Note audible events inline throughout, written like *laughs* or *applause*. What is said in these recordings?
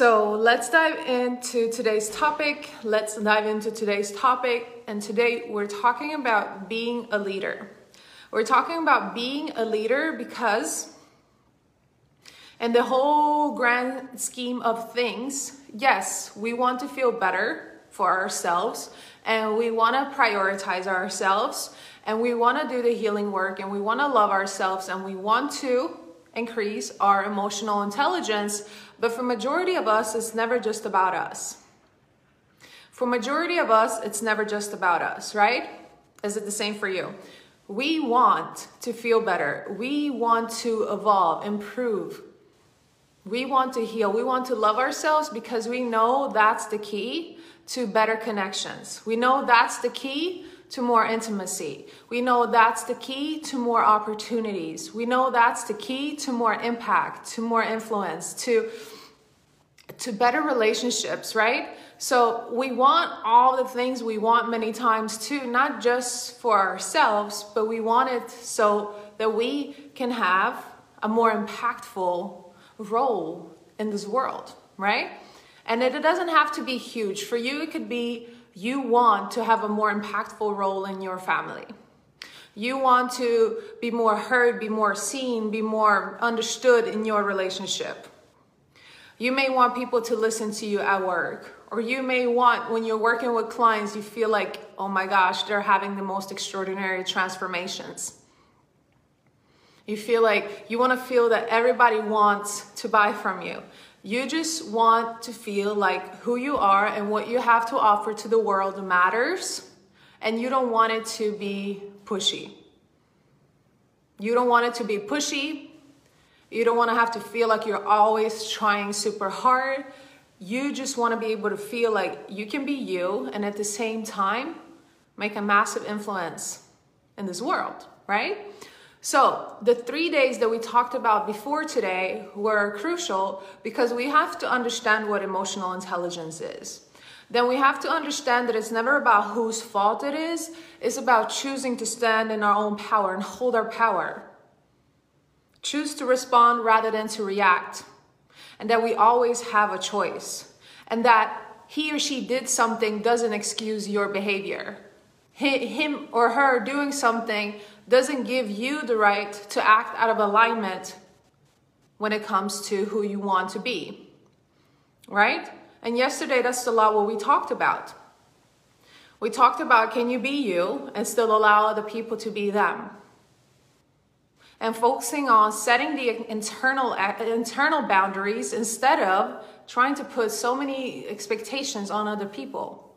So let's dive into today's topic. Let's dive into today's topic. And today we're talking about being a leader. We're talking about being a leader because, in the whole grand scheme of things, yes, we want to feel better for ourselves and we want to prioritize ourselves and we want to do the healing work and we want to love ourselves and we want to increase our emotional intelligence but for majority of us it's never just about us. For majority of us it's never just about us right? Is it the same for you? We want to feel better. We want to evolve improve. We want to heal. We want to love ourselves because we know that's the key to better connections. We know that's the key to more intimacy. We know that's the key to more opportunities. We know that's the key to more impact, to more influence, to to better relationships, right? So we want all the things we want many times too, not just for ourselves, but we want it so that we can have a more impactful role in this world, right? And it doesn't have to be huge. For you, it could be you want to have a more impactful role in your family. You want to be more heard, be more seen, be more understood in your relationship. You may want people to listen to you at work, or you may want, when you're working with clients, you feel like, oh my gosh, they're having the most extraordinary transformations. You feel like you want to feel that everybody wants to buy from you. You just want to feel like who you are and what you have to offer to the world matters, and you don't want it to be pushy. You don't want it to be pushy. You don't want to have to feel like you're always trying super hard. You just want to be able to feel like you can be you and at the same time make a massive influence in this world, right? So, the three days that we talked about before today were crucial because we have to understand what emotional intelligence is. Then we have to understand that it's never about whose fault it is, it's about choosing to stand in our own power and hold our power. Choose to respond rather than to react. And that we always have a choice. And that he or she did something doesn't excuse your behavior. Him or her doing something doesn't give you the right to act out of alignment when it comes to who you want to be. Right? And yesterday, that's a lot what we talked about. We talked about can you be you and still allow other people to be them? And focusing on setting the internal uh, internal boundaries instead of trying to put so many expectations on other people.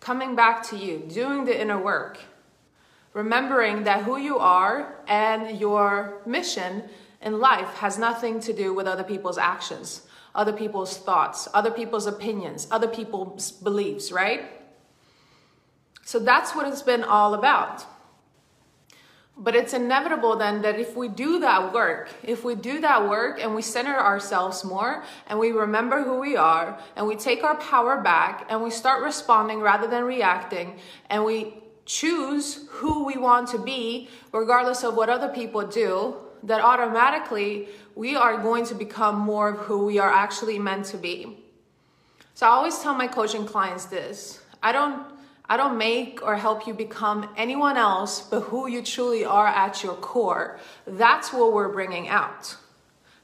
Coming back to you, doing the inner work remembering that who you are and your mission in life has nothing to do with other people's actions, other people's thoughts, other people's opinions, other people's beliefs, right? So that's what it's been all about. But it's inevitable then that if we do that work, if we do that work and we center ourselves more and we remember who we are and we take our power back and we start responding rather than reacting and we choose who we want to be, regardless of what other people do, that automatically we are going to become more of who we are actually meant to be. So I always tell my coaching clients this. I don't I don't make or help you become anyone else but who you truly are at your core. That's what we're bringing out.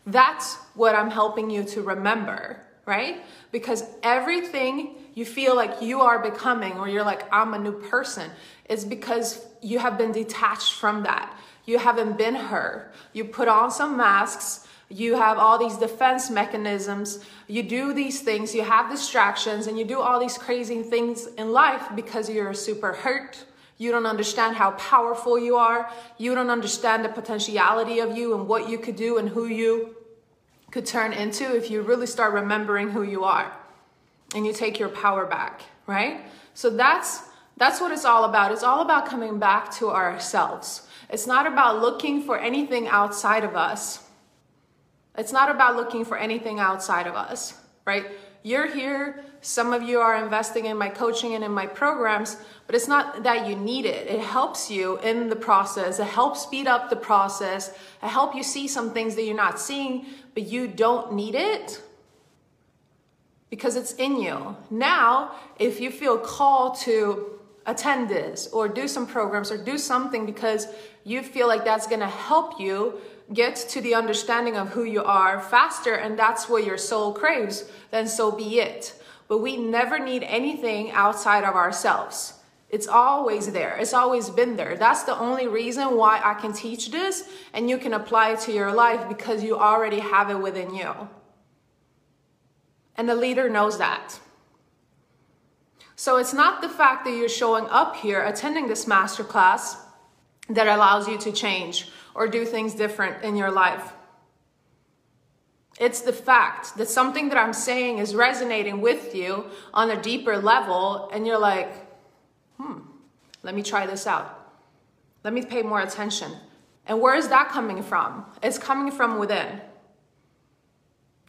That's what I'm helping you to remember, right? Because everything you feel like you are becoming or you're like I'm a new person is because you have been detached from that. You haven't been her. You put on some masks. You have all these defense mechanisms. You do these things. You have distractions and you do all these crazy things in life because you're super hurt. You don't understand how powerful you are. You don't understand the potentiality of you and what you could do and who you could turn into if you really start remembering who you are and you take your power back, right? So that's that's what it's all about. It's all about coming back to ourselves. It's not about looking for anything outside of us. It's not about looking for anything outside of us, right? You're here, some of you are investing in my coaching and in my programs, but it's not that you need it. It helps you in the process. It helps speed up the process. It helps you see some things that you're not seeing, but you don't need it. because it's in you. Now, if you feel called to attend this or do some programs or do something because you feel like that's going to help you get to the understanding of who you are faster and that's what your soul craves, then so be it. But we never need anything outside of ourselves. It's always there. It's always been there. That's the only reason why I can teach this and you can apply it to your life because you already have it within you. And the leader knows that. So it's not the fact that you're showing up here attending this masterclass that allows you to change or do things different in your life. It's the fact that something that I'm saying is resonating with you on a deeper level, and you're like, hmm, let me try this out. Let me pay more attention. And where is that coming from? It's coming from within.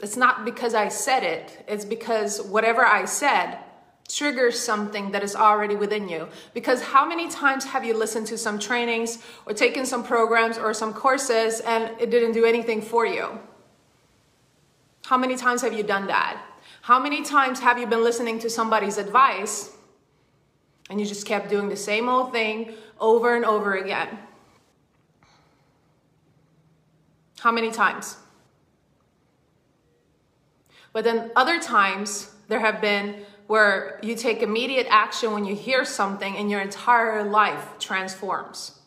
It's not because I said it, it's because whatever I said triggers something that is already within you. Because how many times have you listened to some trainings or taken some programs or some courses and it didn't do anything for you? How many times have you done that? How many times have you been listening to somebody's advice and you just kept doing the same old thing over and over again? How many times? But then other times there have been where you take immediate action when you hear something and your entire life transforms.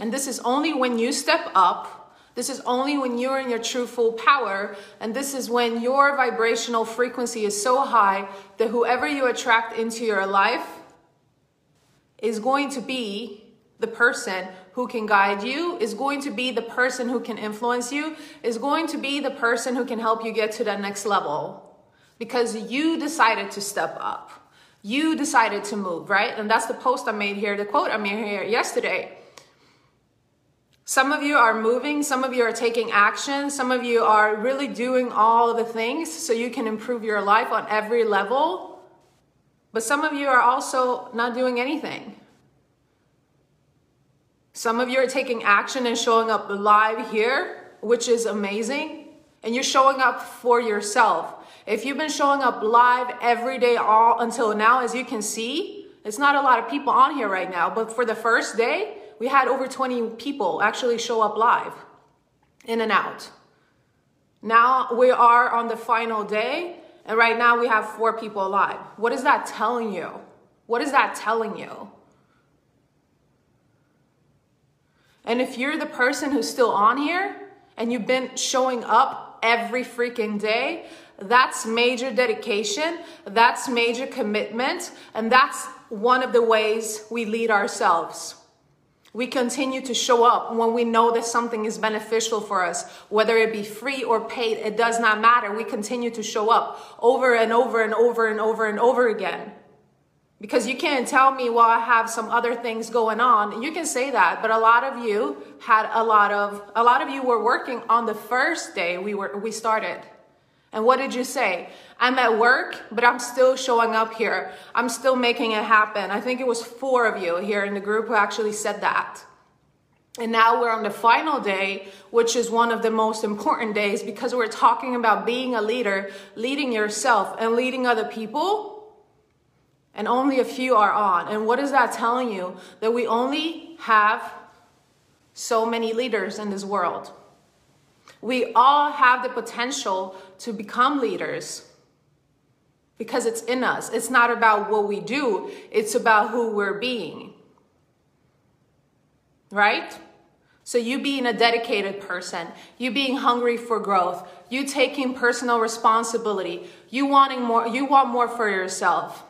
And this is only when you step up. This is only when you're in your true full power. And this is when your vibrational frequency is so high that whoever you attract into your life is going to be the person who can guide you, is going to be the person who can influence you, is going to be the person who can help you get to that next level because you decided to step up. You decided to move, right? And that's the post I made here, the quote I made here yesterday. Some of you are moving, some of you are taking action, some of you are really doing all the things so you can improve your life on every level. But some of you are also not doing anything. Some of you are taking action and showing up live here, which is amazing. And you're showing up for yourself. If you've been showing up live every day all until now, as you can see, it's not a lot of people on here right now, but for the first day, we had over 20 people actually show up live, in and out. Now we are on the final day, and right now we have four people live. What is that telling you? What is that telling you? And if you're the person who's still on here and you've been showing up every freaking day, that's major dedication, that's major commitment, and that's one of the ways we lead ourselves. We continue to show up when we know that something is beneficial for us, whether it be free or paid, it does not matter. We continue to show up over and over and over and over and over again. Because you can't tell me, well, I have some other things going on. You can say that, but a lot of you had a lot of, a lot of you were working on the first day we were, we started. And what did you say? I'm at work, but I'm still showing up here. I'm still making it happen. I think it was four of you here in the group who actually said that. And now we're on the final day, which is one of the most important days because we're talking about being a leader, leading yourself and leading other people. And only a few are on. And what is that telling you? That we only have so many leaders in this world. We all have the potential to become leaders because it's in us. It's not about what we do, it's about who we're being. Right? So, you being a dedicated person, you being hungry for growth, you taking personal responsibility, you wanting more, you want more for yourself.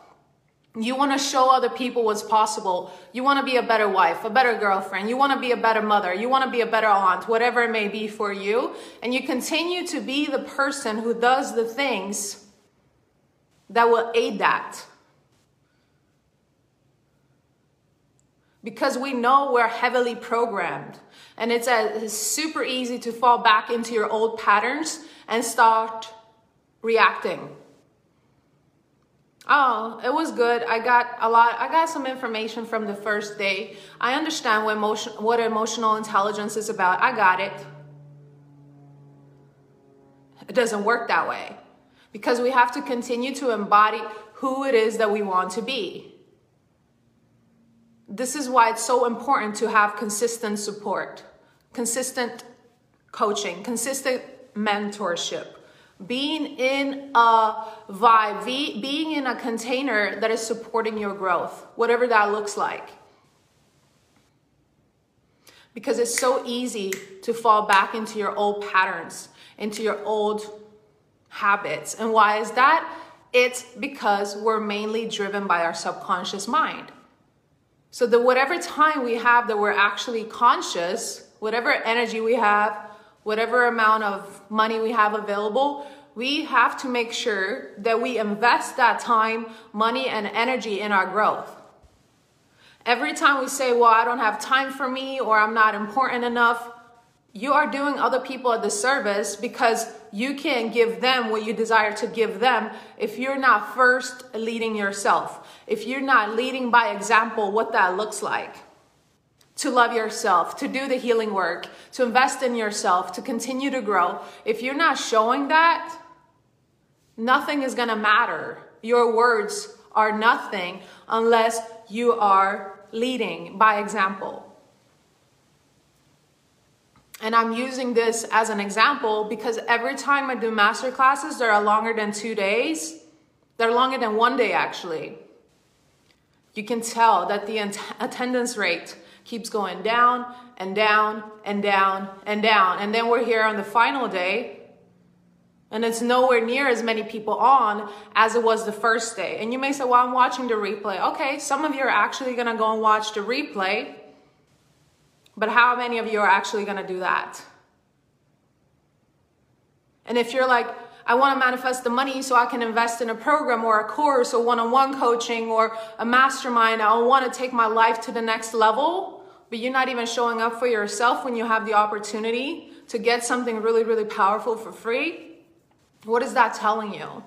You want to show other people what's possible. You want to be a better wife, a better girlfriend. You want to be a better mother. You want to be a better aunt, whatever it may be for you. And you continue to be the person who does the things that will aid that. Because we know we're heavily programmed. And it's, a, it's super easy to fall back into your old patterns and start reacting Oh, it was good. I got a lot. I got some information from the first day. I understand what emotion, what emotional intelligence is about. I got it. It doesn't work that way. because we have to continue to embody who it is that we want to be. This is why it's so important to have consistent support, consistent coaching, consistent mentorship, being in a vibe, being in a container that is supporting your growth, whatever that looks like. Because it's so easy to fall back into your old patterns, into your old habits. And why is that? It's because we're mainly driven by our subconscious mind. So that whatever time we have that we're actually conscious, whatever energy we have, whatever amount of money we have available, we have to make sure that we invest that time, money, and energy in our growth. Every time we say, Well, I don't have time for me or I'm not important enough, you are doing other people a disservice because you can't give them what you desire to give them if you're not first leading yourself. If you're not leading by example, what that looks like to love yourself, to do the healing work, to invest in yourself, to continue to grow. If you're not showing that, nothing is to matter. Your words are nothing unless you are leading by example. And I'm using this as an example because every time I do master classes that are longer than two days, they're longer than one day actually. You can tell that the attendance rate keeps going down and down and down and down. And then we're here on the final day, and it's nowhere near as many people on as it was the first day. And you may say, Well, I'm watching the replay. Okay, some of you are actually gonna go and watch the replay, but how many of you are actually gonna do that? And if you're like, I want to manifest the money so I can invest in a program or a course or one on one coaching or a mastermind. I want to take my life to the next level, but you're not even showing up for yourself when you have the opportunity to get something really, really powerful for free. What is that telling you?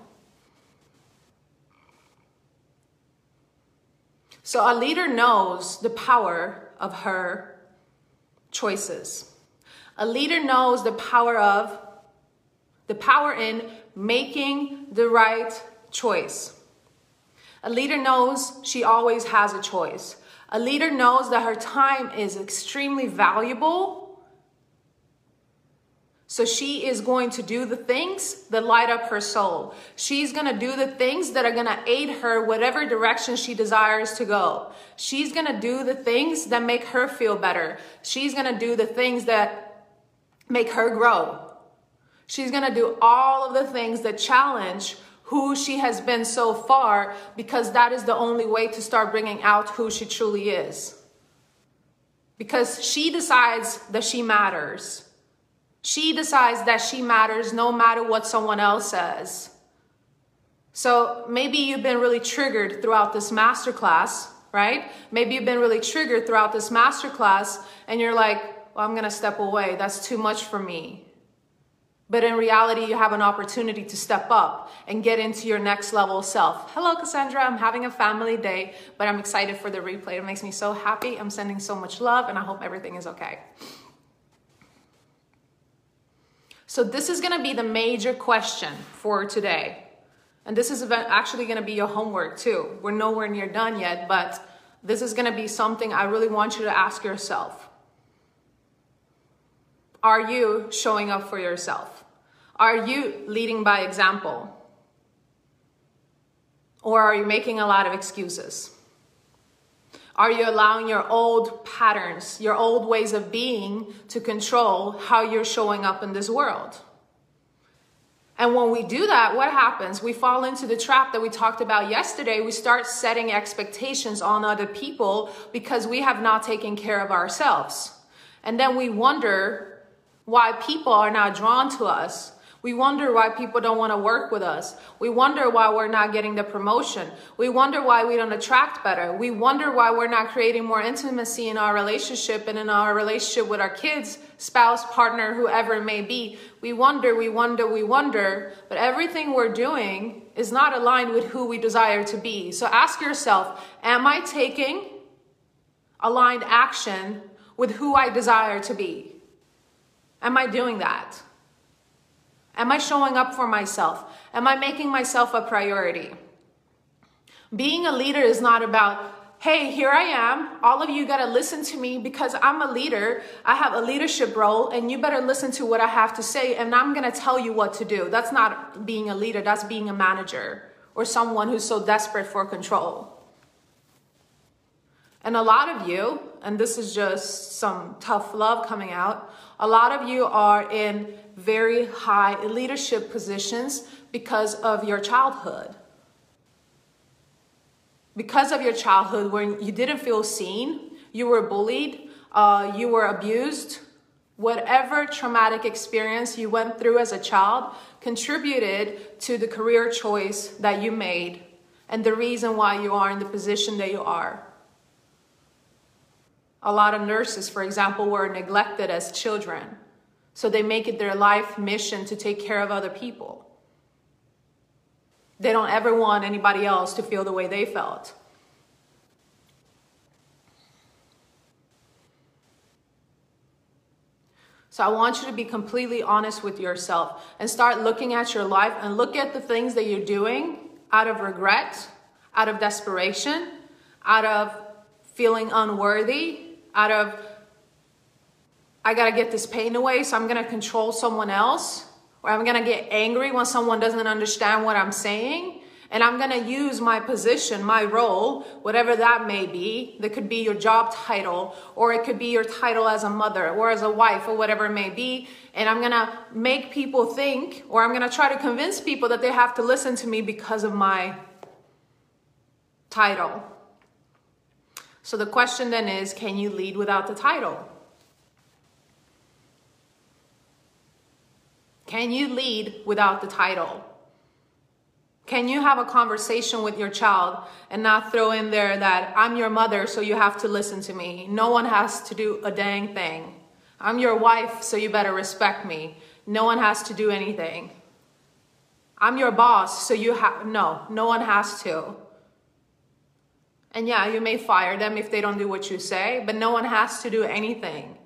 So a leader knows the power of her choices. A leader knows the power of the power in making the right choice. A leader knows she always has a choice. A leader knows that her time is extremely valuable. So she is going to do the things that light up her soul. She's going to do the things that are going to aid her whatever direction she desires to go. She's going to do the things that make her feel better. She's going to do the things that make her grow. She's going to do all of the things that challenge who she has been so far because that is the only way to start bringing out who she truly is. Because she decides that she matters. She decides that she matters no matter what someone else says. So maybe you've been really triggered throughout this masterclass, right? Maybe you've been really triggered throughout this masterclass and you're like, well, I'm going to step away. That's too much for me. But in reality, you have an opportunity to step up and get into your next level self. Hello, Cassandra. I'm having a family day, but I'm excited for the replay. It makes me so happy. I'm sending so much love, and I hope everything is okay. So, this is going to be the major question for today. And this is actually going to be your homework too. We're nowhere near done yet, but this is going to be something I really want you to ask yourself. Are you showing up for yourself? Are you leading by example? Or are you making a lot of excuses? Are you allowing your old patterns, your old ways of being to control how you're showing up in this world? And when we do that, what happens? We fall into the trap that we talked about yesterday. We start setting expectations on other people because we have not taken care of ourselves. And then we wonder why people are not drawn to us. We wonder why people don't want to work with us. We wonder why we're not getting the promotion. We wonder why we don't attract better. We wonder why we're not creating more intimacy in our relationship and in our relationship with our kids, spouse, partner, whoever it may be. We wonder, we wonder, we wonder, but everything we're doing is not aligned with who we desire to be. So ask yourself, am I taking aligned action with who I desire to be? Am I doing that? Am I showing up for myself? Am I making myself a priority? Being a leader is not about, hey, here I am. All of you got to listen to me because I'm a leader. I have a leadership role, and you better listen to what I have to say, and I'm going to tell you what to do. That's not being a leader, that's being a manager or someone who's so desperate for control. And a lot of you, and this is just some tough love coming out, a lot of you are in very high leadership positions because of your childhood. Because of your childhood, when you didn't feel seen, you were bullied, uh, you were abused, whatever traumatic experience you went through as a child contributed to the career choice that you made and the reason why you are in the position that you are. A lot of nurses, for example, were neglected as children. So they make it their life mission to take care of other people. They don't ever want anybody else to feel the way they felt. So I want you to be completely honest with yourself and start looking at your life and look at the things that you're doing out of regret, out of desperation, out of feeling unworthy, out of, I gotta get this pain away, so I'm gonna control someone else, or I'm gonna get angry when someone doesn't understand what I'm saying. And I'm gonna use my position, my role, whatever that may be. That could be your job title, or it could be your title as a mother, or as a wife, or whatever it may be. And I'm gonna make people think, or I'm gonna try to convince people that they have to listen to me because of my title. So the question then is can you lead without the title? Can you lead without the title? Can you have a conversation with your child and not throw in there that I'm your mother, so you have to listen to me? No one has to do a dang thing. I'm your wife, so you better respect me. No one has to do anything. I'm your boss, so you have, no, no one has to. And yeah, you may fire them if they don't do what you say, but no one has to do anything.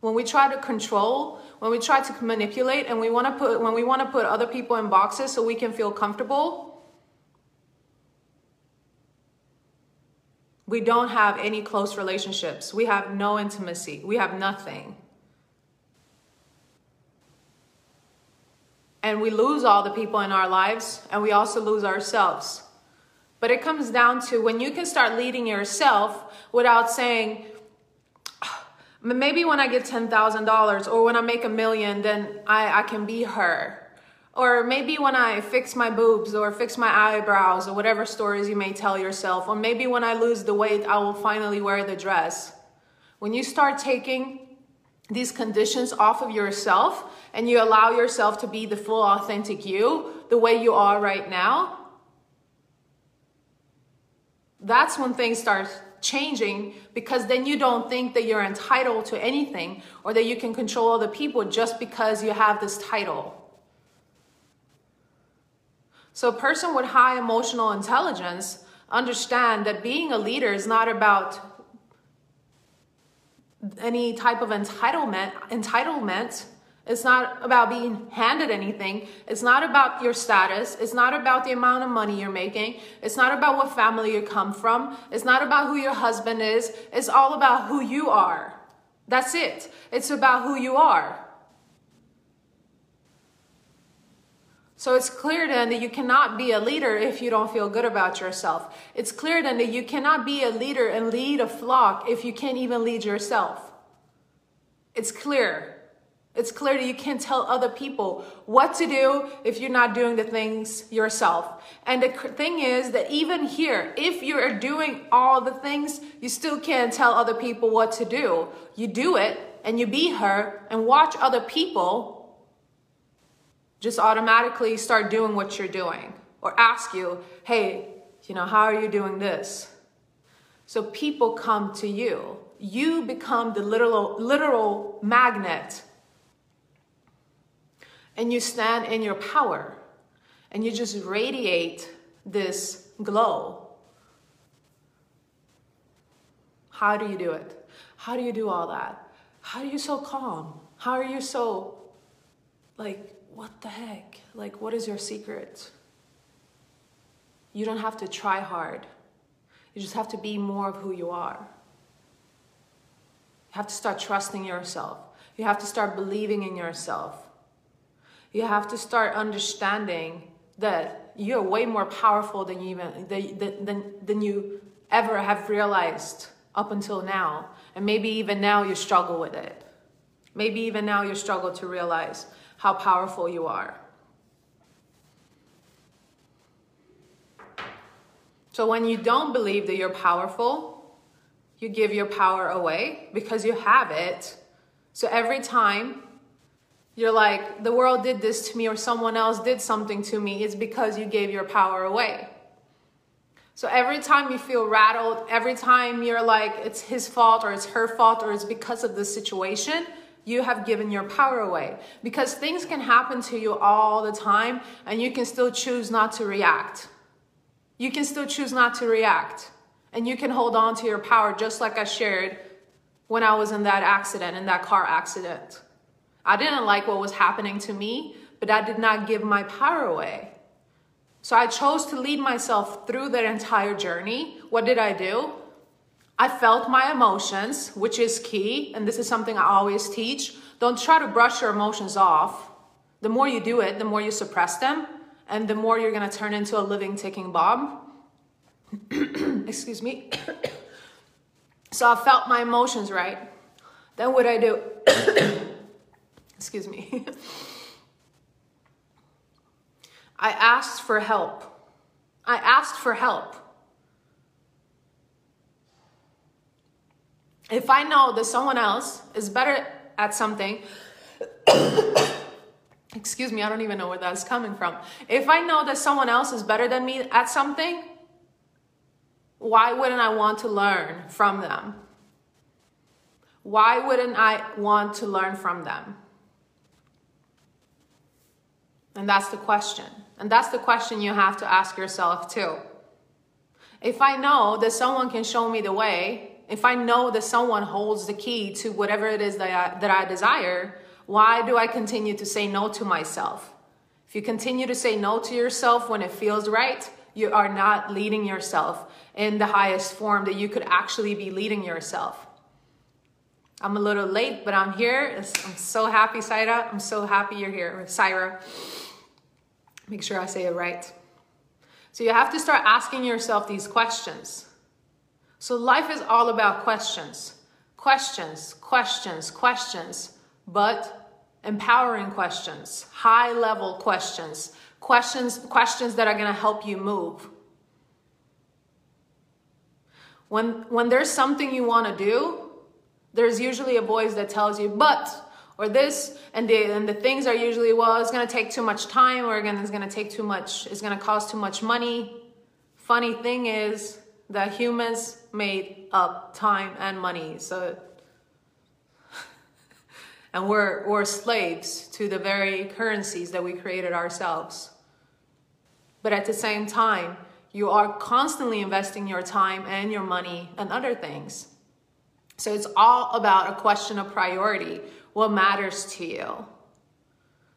When we try to control, when we try to manipulate and we want to put when we want to put other people in boxes so we can feel comfortable, we don't have any close relationships. We have no intimacy. We have nothing. And we lose all the people in our lives and we also lose ourselves. But it comes down to when you can start leading yourself without saying, ah, maybe when I get $10,000 or when I make a million, then I, I can be her. Or maybe when I fix my boobs or fix my eyebrows or whatever stories you may tell yourself. Or maybe when I lose the weight, I will finally wear the dress. When you start taking these conditions off of yourself and you allow yourself to be the full authentic you, the way you are right now, that's when things start changing because then you don't think that you're entitled to anything or that you can control other people just because you have this title. So a person with high emotional intelligence understand that being a leader is not about any type of entitlement entitlement it's not about being handed anything. It's not about your status. It's not about the amount of money you're making. It's not about what family you come from. It's not about who your husband is. It's all about who you are. That's it. It's about who you are. So it's clear then that you cannot be a leader if you don't feel good about yourself. It's clear then that you cannot be a leader and lead a flock if you can't even lead yourself. It's clear. It's clear that you can't tell other people what to do if you're not doing the things yourself. And the thing is that even here, if you are doing all the things, you still can't tell other people what to do. You do it and you be her and watch other people just automatically start doing what you're doing or ask you, hey, you know, how are you doing this? So people come to you. You become the literal, literal magnet and you stand in your power and you just radiate this glow. How do you do it? How do you do all that? How are you so calm? How are you so Like, what the heck? Like, what is your secret? You don't have to try hard. You just have to be more of who you are. You have to start trusting yourself. You have to start believing in yourself. You have to start understanding that you're way more powerful than you even than, than, than you ever have realized up until now. And maybe even now you struggle with it. Maybe even now you struggle to realize how powerful you are. So when you don't believe that you're powerful, you give your power away because you have it. So every time you're like, the world did this to me or someone else did something to me, it's because you gave your power away. So every time you feel rattled, every time you're like, it's his fault or it's her fault or it's because of the situation, you have given your power away. Because things can happen to you all the time and you can still choose not to react. You can still choose not to react. And you can hold on to your power just like I shared when I was in that accident, in that car accident. I didn't like what was happening to me, but I did not give my power away. So I chose to lead myself through that entire journey. What did I do? I felt my emotions, which is key, and this is something I always teach. Don't try to brush your emotions off. The more you do it, the more you suppress them, and the more you're gonna turn into a living ticking bomb. *clears throat* Excuse me. *coughs* so I felt my emotions right. Then what I do? *coughs* Excuse me. *laughs* I asked for help. I asked for help. If I know that someone else is better at something, *coughs* excuse me, I don't even know where that's coming from. If I know that someone else is better than me at something, why wouldn't I want to learn from them? Why wouldn't I want to learn from them? And that's the question. And that's the question you have to ask yourself too. If I know that someone can show me the way, if I know that someone holds the key to whatever it is that I, that I desire, why do I continue to say no to myself? If you continue to say no to yourself when it feels right, you are not leading yourself in the highest form that you could actually be leading yourself. I'm a little late, but I'm here. I'm so happy, Saira. I'm so happy you're here, Syra. Make sure I say it right. So you have to start asking yourself these questions. So life is all about questions. Questions, questions, questions, but empowering questions, high level questions, questions questions that are going to help you move. When when there's something you want to do, there's usually a voice that tells you, "But or this and the and the things are usually well it's going to take too much time or again it's going to take too much it's going to cost too much money. Funny thing is that humans made up time and money so *laughs* and we're we're slaves to the very currencies that we created ourselves. But at the same time you are constantly investing your time and your money and other things. So it's all about a question of priority what matters to you.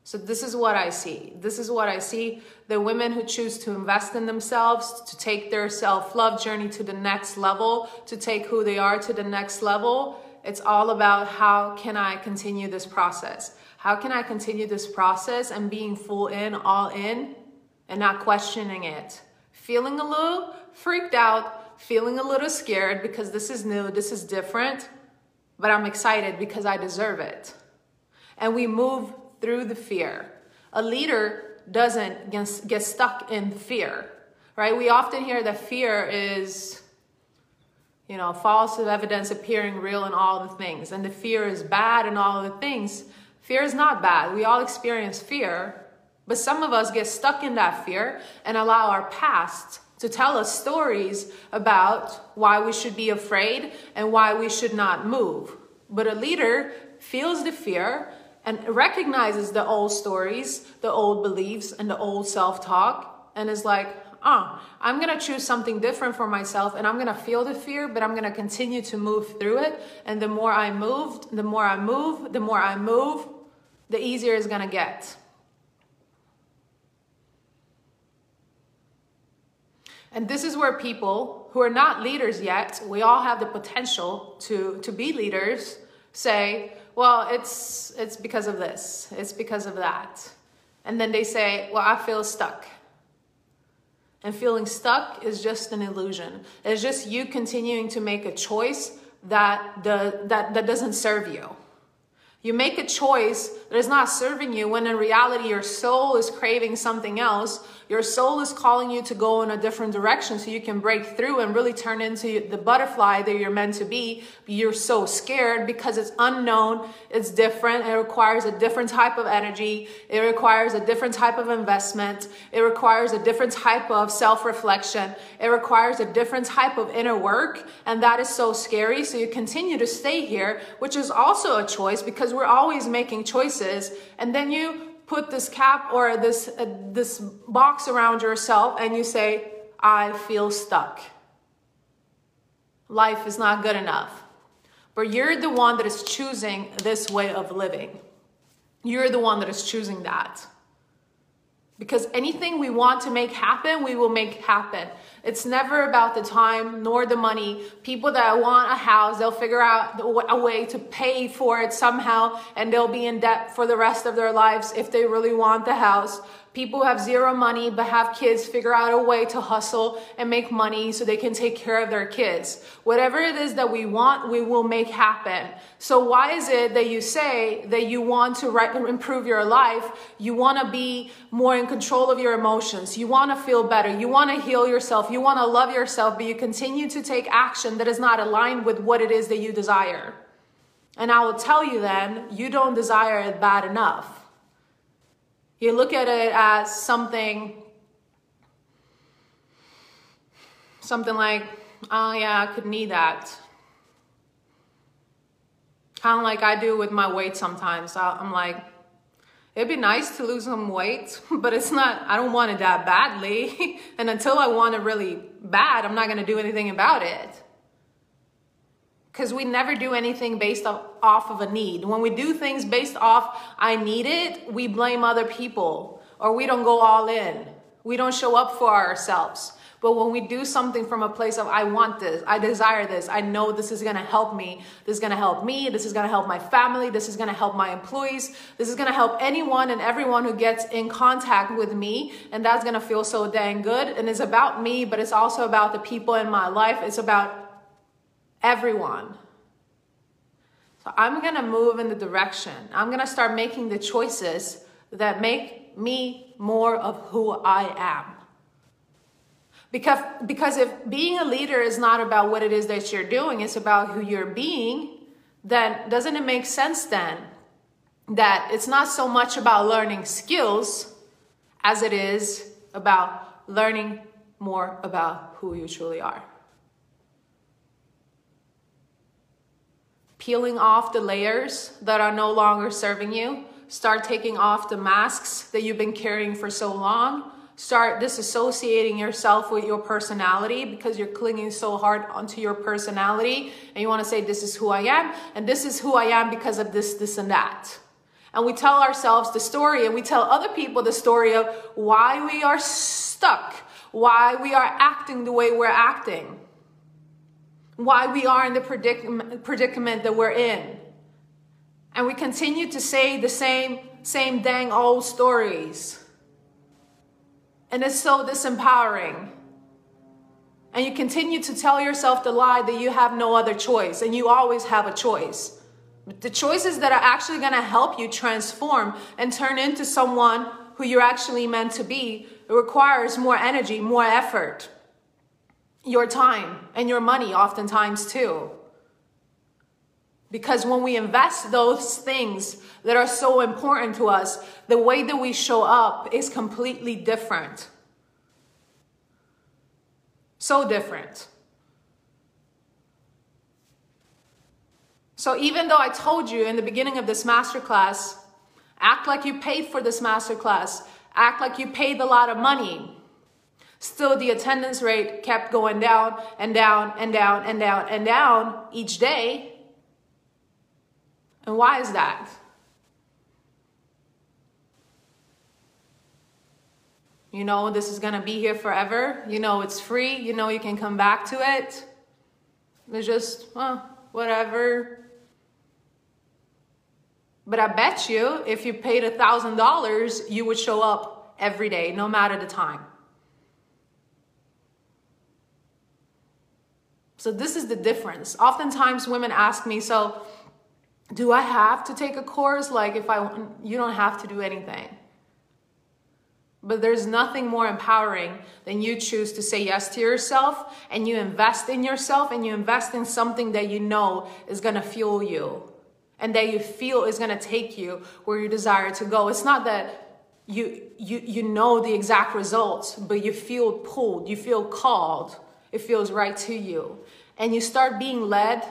So this is what I see. This is what I see. The women who choose to invest in themselves, to take their self-love journey to the next level, to take who they are to the next level. It's all about how can I continue this process? How can I continue this process and being full in, all in, and not questioning it? Feeling a little freaked out, feeling a little scared because this is new, this is different, but I'm excited because I deserve it. And we move through the fear. A leader doesn't get stuck in fear, right? We often hear that fear is, you know, false evidence appearing real in all the things, and the fear is bad and all the things. Fear is not bad. We all experience fear, but some of us get stuck in that fear and allow our past to tell us stories about why we should be afraid and why we should not move. But a leader feels the fear and recognizes the old stories, the old beliefs, and the old self talk, and is like, oh, I'm gonna choose something different for myself and I'm gonna feel the fear, but I'm gonna continue to move through it. And the more I move, the more I move, the more I move, the easier it's gonna get. And this is where people who are not leaders yet, we all have the potential to, to be leaders, say, well, it's, it's because of this, it's because of that. And then they say, well, I feel stuck. And feeling stuck is just an illusion. It's just you continuing to make a choice that, the, that, that doesn't serve you. You make a choice that is not serving you when in reality your soul is craving something else your soul is calling you to go in a different direction so you can break through and really turn into the butterfly that you're meant to be. You're so scared because it's unknown, it's different, it requires a different type of energy, it requires a different type of investment, it requires a different type of self reflection, it requires a different type of inner work, and that is so scary. So you continue to stay here, which is also a choice because we're always making choices, and then you put this cap or this uh, this box around yourself and you say i feel stuck. Life is not good enough. But you're the one that is choosing this way of living. You're the one that is choosing that. Because anything we want to make happen, we will make happen. It's never about the time nor the money. People that want a house, they'll figure out a way to pay for it somehow and they'll be in debt for the rest of their lives if they really want the house. People who have zero money but have kids figure out a way to hustle and make money so they can take care of their kids. Whatever it is that we want, we will make happen. So why is it that you say that you want to improve your life? You want to be more in control of your emotions. You want to feel better. You want to heal yourself. You want to love yourself, but you continue to take action that is not aligned with what it is that you desire. And I will tell you then, you don't desire it bad enough. You look at it as something, something like, oh yeah, I could need that. Kind of like I do with my weight sometimes. I'm like, it'd be nice to lose some weight, *laughs* but it's not, I don't want it that badly. *laughs* and until I want it really bad, I'm not going to do anything about it because we never do anything based off of a need. When we do things based off, I need it, we blame other people or we don't go all in. We don't show up for ourselves. But when we do something from a place of, I want this, I desire this, I know this is gonna help me, this is gonna help me, this is gonna help my family, this is gonna help my employees, this is gonna help anyone and everyone who gets in contact with me, and that's gonna feel so dang good. And it's about me, but it's also about the people in my life, it's about everyone. So I'm to move in the direction. I'm to start making the choices that make me more of who I am. Because, because if being a leader is not about what it is that you're doing, it's about who you're being, then doesn't it make sense then that it's not so much about learning skills as it is about learning more about who you truly are? peeling off the layers that are no longer serving you. Start taking off the masks that you've been carrying for so long. Start disassociating yourself with your personality because you're clinging so hard onto your personality and you want to say, This is who I am, and this is who I am because of this, this, and that. And we tell ourselves the story and we tell other people the story of why we are stuck, why we are acting the way we're acting why we are in the predicament, predicament that we're in. And we continue to say the same, same dang old stories. And it's so disempowering. And you continue to tell yourself the lie that you have no other choice and you always have a choice. But the choices that are actually going to help you transform and turn into someone who you're actually meant to be requires more energy, more effort your time and your money oftentimes too. Because when we invest those things that are so important to us, the way that we show up is completely different. So different. So even though I told you in the beginning of this masterclass, act like you paid for this masterclass, act like you paid a lot of money, Still, the attendance rate kept going down and down and down and down and down each day. And why is that? You know, this is gonna be here forever. You know, it's free. You know, you can come back to it. It's just, uh, whatever. But I bet you if you paid a $1,000, you would show up every day, no matter the time. So, this is the difference. Oftentimes, women ask me, so do I have to take a course? Like if I, you don't have to do anything. But there's nothing more empowering than you choose to say yes to yourself and you invest in yourself and you invest in something that you know is to fuel you and that you feel is to take you where you desire to go. It's not that you you you know the exact results, but you feel pulled, you feel called. It feels right to you and you start being led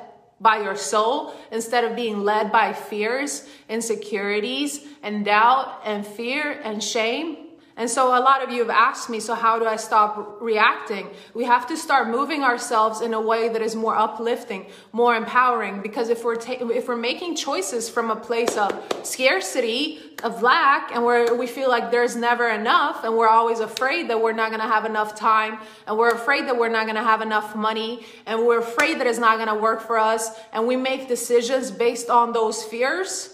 by your soul instead of being led by fears, insecurities, and doubt, and fear, and shame, and so a lot of you have asked me, so how do I stop reacting? We have to start moving ourselves in a way that is more uplifting, more empowering. Because if we're ta- if we're making choices from a place of scarcity, of lack, and where we feel like there's never enough, and we're always afraid that we're not gonna have enough time, and we're afraid that we're not gonna have enough money, and we're afraid that it's not gonna work for us, and we make decisions based on those fears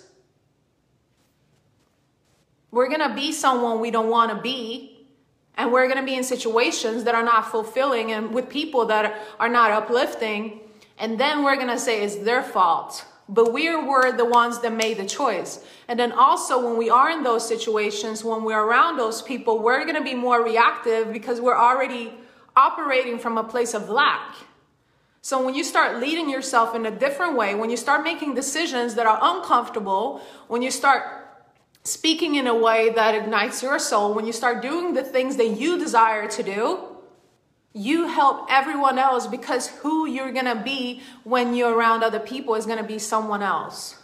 we're going to be someone we don't want to be. And we're going to be in situations that are not fulfilling and with people that are not uplifting. And then we're going to say it's their fault. But we were the ones that made the choice. And then also, when we are in those situations, when we're around those people, we're going to be more reactive because we're already operating from a place of lack. So when you start leading yourself in a different way, when you start making decisions that are uncomfortable, when you start speaking in a way that ignites your soul, when you start doing the things that you desire to do, you help everyone else because who you're gonna be when you're around other people is gonna be someone else.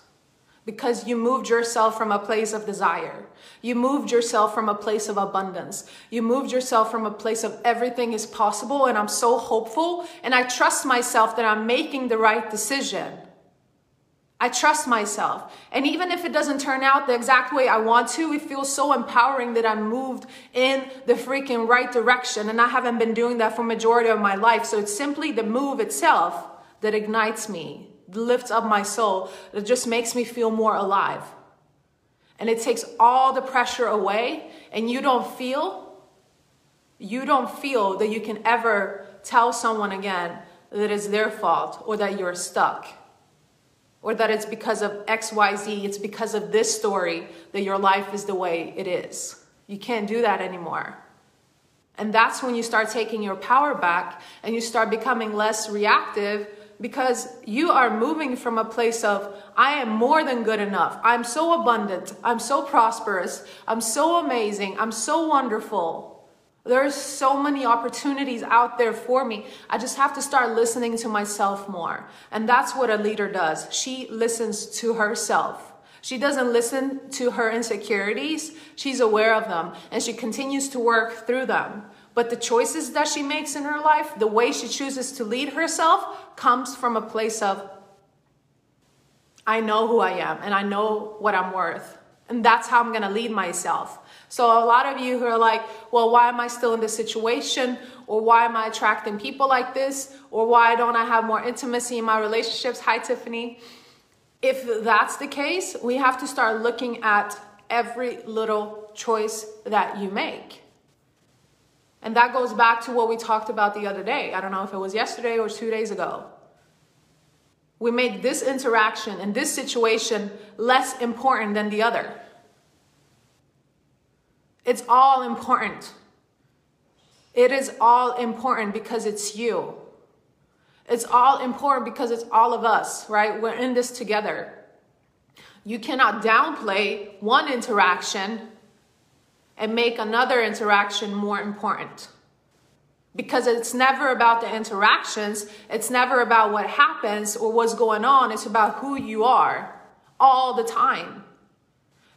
Because you moved yourself from a place of desire. You moved yourself from a place of abundance. You moved yourself from a place of everything is possible, and I'm so hopeful, and I trust myself that I'm making the right decision. I trust myself. And even if it doesn't turn out the exact way I want to, it feels so empowering that I'm moved in the freaking right direction. And I haven't been doing that for majority of my life. So it's simply the move itself that ignites me, lifts up my soul, that just makes me feel more alive. And it takes all the pressure away and you don't feel, you don't feel that you can ever tell someone again that it's their fault or that you're stuck or that it's because of XYZ, it's because of this story that your life is the way it is. You can't do that anymore. And that's when you start taking your power back and you start becoming less reactive because you are moving from a place of, I am more than good enough. I'm so abundant. I'm so prosperous. I'm so amazing. I'm so wonderful. There's so many opportunities out there for me. I just have to start listening to myself more. And that's what a leader does. She listens to herself. She doesn't listen to her insecurities. She's aware of them and she continues to work through them. But the choices that she makes in her life, the way she chooses to lead herself, comes from a place of, I know who I am and I know what I'm worth. And that's how I'm going to lead myself. So a lot of you who are like, well, why am I still in this situation? Or why am I attracting people like this? Or why don't I have more intimacy in my relationships? Hi, Tiffany. If that's the case, we have to start looking at every little choice that you make. And that goes back to what we talked about the other day. I don't know if it was yesterday or two days ago. We make this interaction and this situation less important than the other. It's all important. It is all important because it's you. It's all important because it's all of us, right? We're in this together. You cannot downplay one interaction and make another interaction more important. Because it's never about the interactions, it's never about what happens or what's going on, it's about who you are all the time.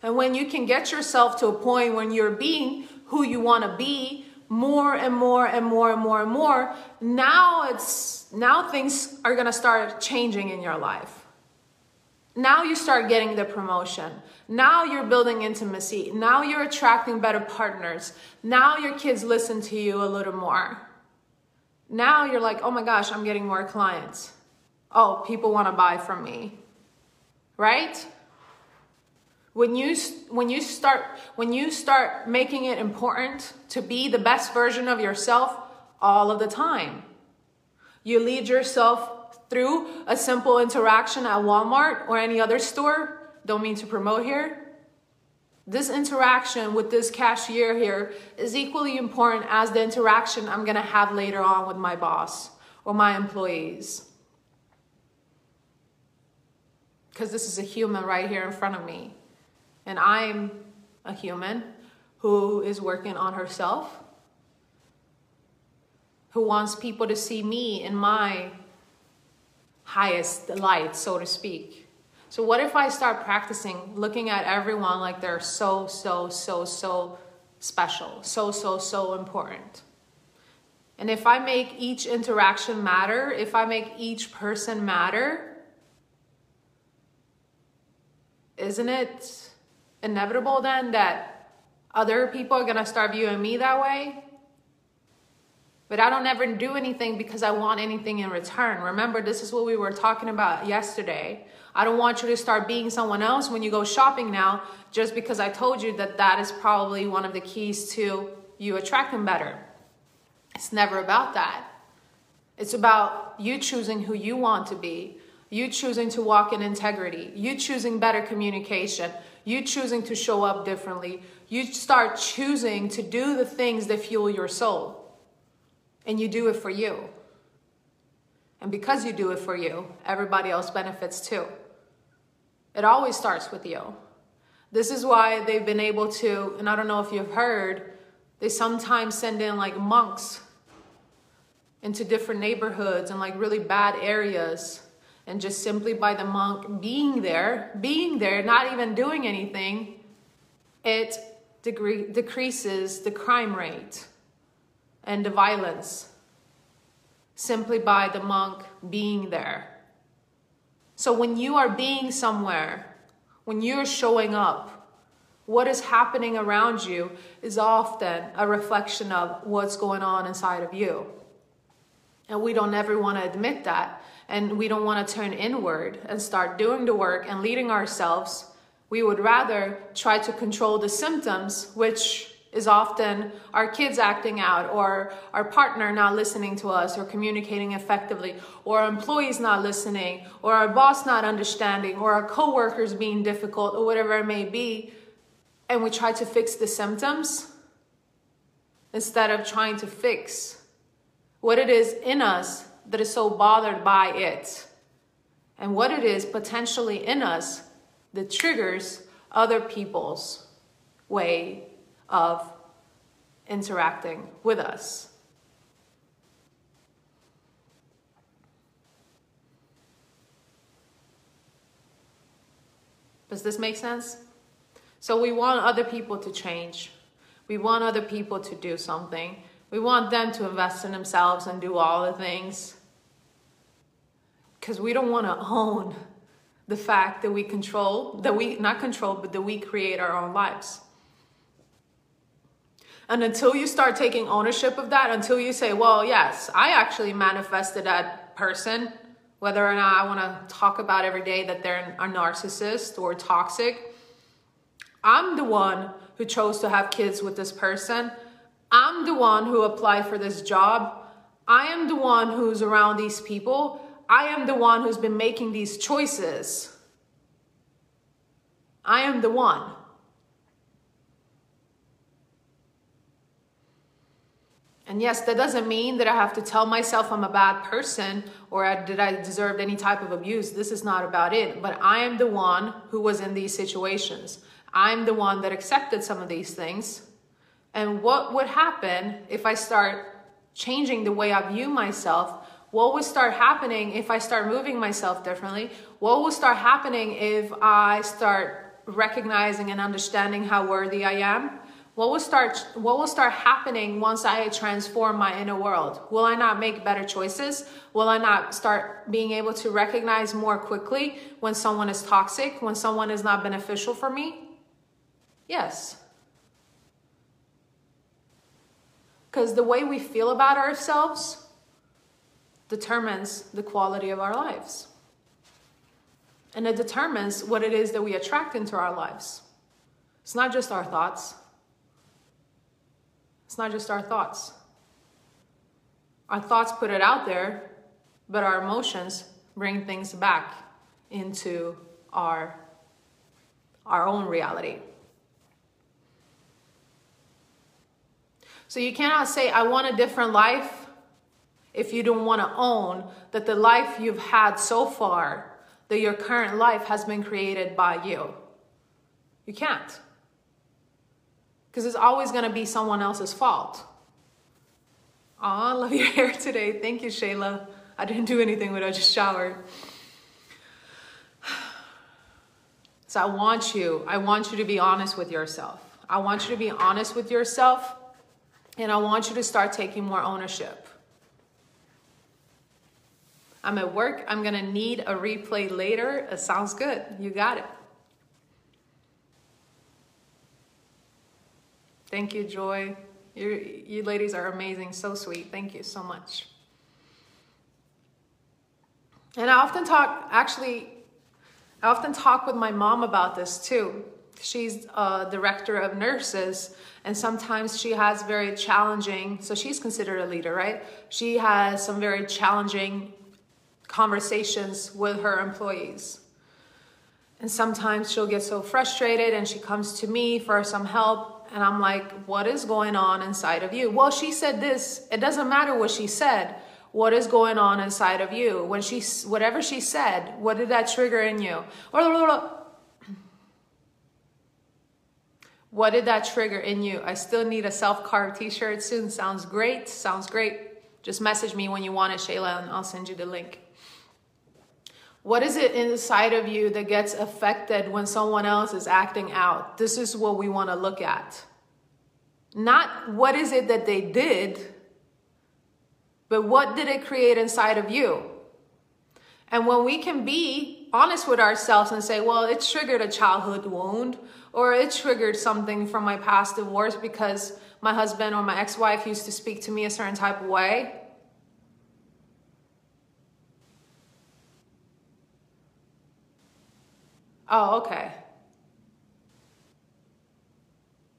And when you can get yourself to a point when you're being who you want to be more and more and more and more and more, now it's now things are going to start changing in your life. Now you start getting the promotion. Now you're building intimacy. Now you're attracting better partners. Now your kids listen to you a little more. Now you're like, oh my gosh, I'm getting more clients. Oh, people want to buy from me. Right? When you when you start when you start making it important to be the best version of yourself all of the time. You lead yourself through a simple interaction at Walmart or any other store. Don't mean to promote here. This interaction with this cashier here is equally important as the interaction I'm gonna have later on with my boss or my employees. Because this is a human right here in front of me. And I'm a human who is working on herself, who wants people to see me in my highest light, so to speak. So, what if I start practicing looking at everyone like they're so, so, so, so special, so, so, so important? And if I make each interaction matter, if I make each person matter, isn't it inevitable then that other people are gonna start viewing me that way? But I don't ever do anything because I want anything in return. Remember, this is what we were talking about yesterday. I don't want you to start being someone else when you go shopping now, just because I told you that that is probably one of the keys to you attracting better. It's never about that. It's about you choosing who you want to be, you choosing to walk in integrity, you choosing better communication, you choosing to show up differently. You start choosing to do the things that fuel your soul and you do it for you. And because you do it for you, everybody else benefits too. It always starts with you. This is why they've been able to, and I don't know if you've heard, they sometimes send in like monks into different neighborhoods and like really bad areas. And just simply by the monk being there, being there, not even doing anything, it decreases the crime rate and the violence simply by the monk being there. So when you are being somewhere, when you're showing up, what is happening around you is often a reflection of what's going on inside of you. And we don't ever want to admit that. And we don't want to turn inward and start doing the work and leading ourselves. We would rather try to control the symptoms, which is often our kids acting out or our partner not listening to us or communicating effectively or employees not listening or our boss not understanding or our coworkers being difficult or whatever it may be and we try to fix the symptoms instead of trying to fix what it is in us that is so bothered by it and what it is potentially in us that triggers other people's way of interacting with us. Does this make sense? So we want other people to change. We want other people to do something. We want them to invest in themselves and do all the things. Because we don't want to own the fact that we control, that we, not control, but that we create our own lives. And until you start taking ownership of that, until you say, well, yes, I actually manifested that person, whether or not I want to talk about every day that they're a narcissist or toxic, I'm the one who chose to have kids with this person. I'm the one who applied for this job. I am the one who's around these people. I am the one who's been making these choices. I am the one. And yes, that doesn't mean that I have to tell myself I'm a bad person or that I deserved any type of abuse. This is not about it. But I am the one who was in these situations. I'm the one that accepted some of these things. And what would happen if I start changing the way I view myself? What would start happening if I start moving myself differently? What will start happening if I start recognizing and understanding how worthy I am? What will start what will start happening once I transform my inner world? Will I not make better choices? Will I not start being able to recognize more quickly when someone is toxic, when someone is not beneficial for me? Yes. Because the way we feel about ourselves determines the quality of our lives. And it determines what it is that we attract into our lives. It's not just our thoughts. It's not just our thoughts. Our thoughts put it out there, but our emotions bring things back into our, our own reality. So you cannot say, I want a different life if you don't want to own that the life you've had so far, that your current life has been created by you. You can't. Because it's always going to be someone else's fault. Aw, I love your *laughs* hair today. Thank you, Shayla. I didn't do anything but I just showered. So I want you, I want you to be honest with yourself. I want you to be honest with yourself and I want you to start taking more ownership. I'm at work. I'm going to need a replay later. It sounds good. You got it. Thank you, Joy. You, you ladies are amazing. So sweet. Thank you so much. And I often talk, actually, I often talk with my mom about this too. She's a director of nurses, and sometimes she has very challenging, so she's considered a leader, right? She has some very challenging conversations with her employees. And sometimes she'll get so frustrated and she comes to me for some help. And I'm like, what is going on inside of you? Well, she said this. It doesn't matter what she said. What is going on inside of you? When she, whatever she said, what did that trigger in you? What did that trigger in you? I still need a self-carved t-shirt soon. Sounds great. Sounds great. Just message me when you want it, Shayla, and I'll send you the link. What is it inside of you that gets affected when someone else is acting out? This is what we want to look at. Not what is it that they did, but what did it create inside of you? And when we can be honest with ourselves and say, well, it triggered a childhood wound, or it triggered something from my past divorce because my husband or my ex-wife used to speak to me a certain type of way. Oh, okay.